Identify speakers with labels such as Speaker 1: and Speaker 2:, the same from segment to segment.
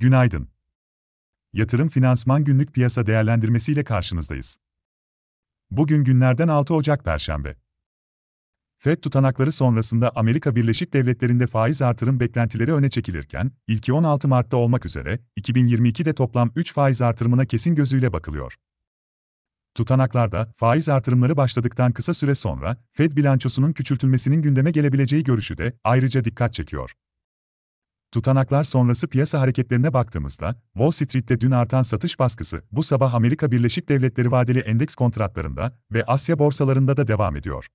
Speaker 1: Günaydın. Yatırım Finansman Günlük Piyasa Değerlendirmesi ile karşınızdayız. Bugün günlerden 6 Ocak Perşembe. FED tutanakları sonrasında Amerika Birleşik Devletleri'nde faiz artırım beklentileri öne çekilirken, ilki 16 Mart'ta olmak üzere 2022'de toplam 3 faiz artırımına kesin gözüyle bakılıyor. Tutanaklarda, faiz artırımları başladıktan kısa süre sonra, Fed bilançosunun küçültülmesinin gündeme gelebileceği görüşü de ayrıca dikkat çekiyor. Tutanaklar sonrası piyasa hareketlerine baktığımızda, Wall Street'te dün artan satış baskısı bu sabah Amerika Birleşik Devletleri vadeli endeks kontratlarında ve Asya borsalarında da devam ediyor.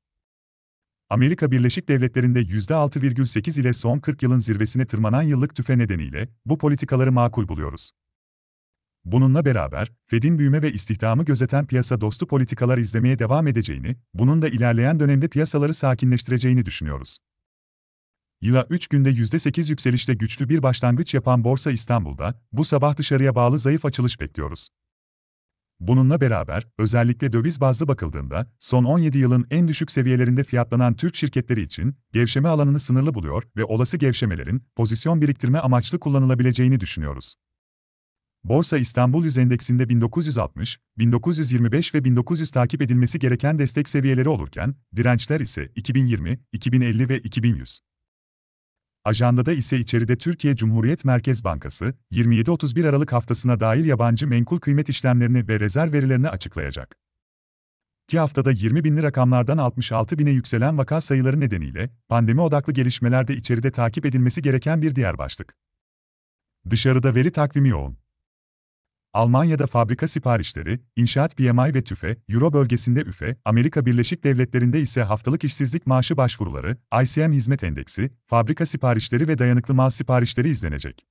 Speaker 1: Amerika Birleşik Devletleri'nde %6,8 ile son 40 yılın zirvesine tırmanan yıllık tüfe nedeniyle bu politikaları makul buluyoruz. Bununla beraber, Fed'in büyüme ve istihdamı gözeten piyasa dostu politikalar izlemeye devam edeceğini, bunun da ilerleyen dönemde piyasaları sakinleştireceğini düşünüyoruz. Yıla 3 günde %8 yükselişle güçlü bir başlangıç yapan Borsa İstanbul'da, bu sabah dışarıya bağlı zayıf açılış bekliyoruz. Bununla beraber, özellikle döviz bazlı bakıldığında, son 17 yılın en düşük seviyelerinde fiyatlanan Türk şirketleri için, gevşeme alanını sınırlı buluyor ve olası gevşemelerin, pozisyon biriktirme amaçlı kullanılabileceğini düşünüyoruz. Borsa İstanbul Yüz Endeksinde 1960, 1925 ve 1900 takip edilmesi gereken destek seviyeleri olurken, dirençler ise 2020, 2050 ve 2100. Ajandada ise içeride Türkiye Cumhuriyet Merkez Bankası, 27-31 Aralık haftasına dair yabancı menkul kıymet işlemlerini ve rezerv verilerini açıklayacak. İki haftada 20 binli rakamlardan 66 bine yükselen vaka sayıları nedeniyle, pandemi odaklı gelişmelerde içeride takip edilmesi gereken bir diğer başlık. Dışarıda veri takvimi yoğun. Almanya'da fabrika siparişleri, inşaat PMI ve TÜFE, Euro bölgesinde üfe, Amerika Birleşik Devletleri'nde ise haftalık işsizlik maaşı başvuruları, ICM hizmet endeksi, fabrika siparişleri ve dayanıklı mal siparişleri izlenecek.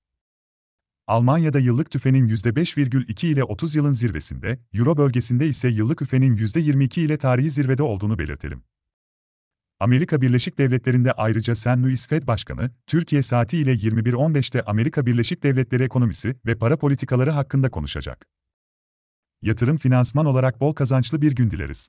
Speaker 1: Almanya'da yıllık tüfenin %5,2 ile 30 yılın zirvesinde, Euro bölgesinde ise yıllık üfenin %22 ile tarihi zirvede olduğunu belirtelim. Amerika Birleşik Devletleri'nde ayrıca St. Louis Fed Başkanı, Türkiye saati ile 21.15'te Amerika Birleşik Devletleri ekonomisi ve para politikaları hakkında konuşacak. Yatırım finansman olarak bol kazançlı bir gün dileriz.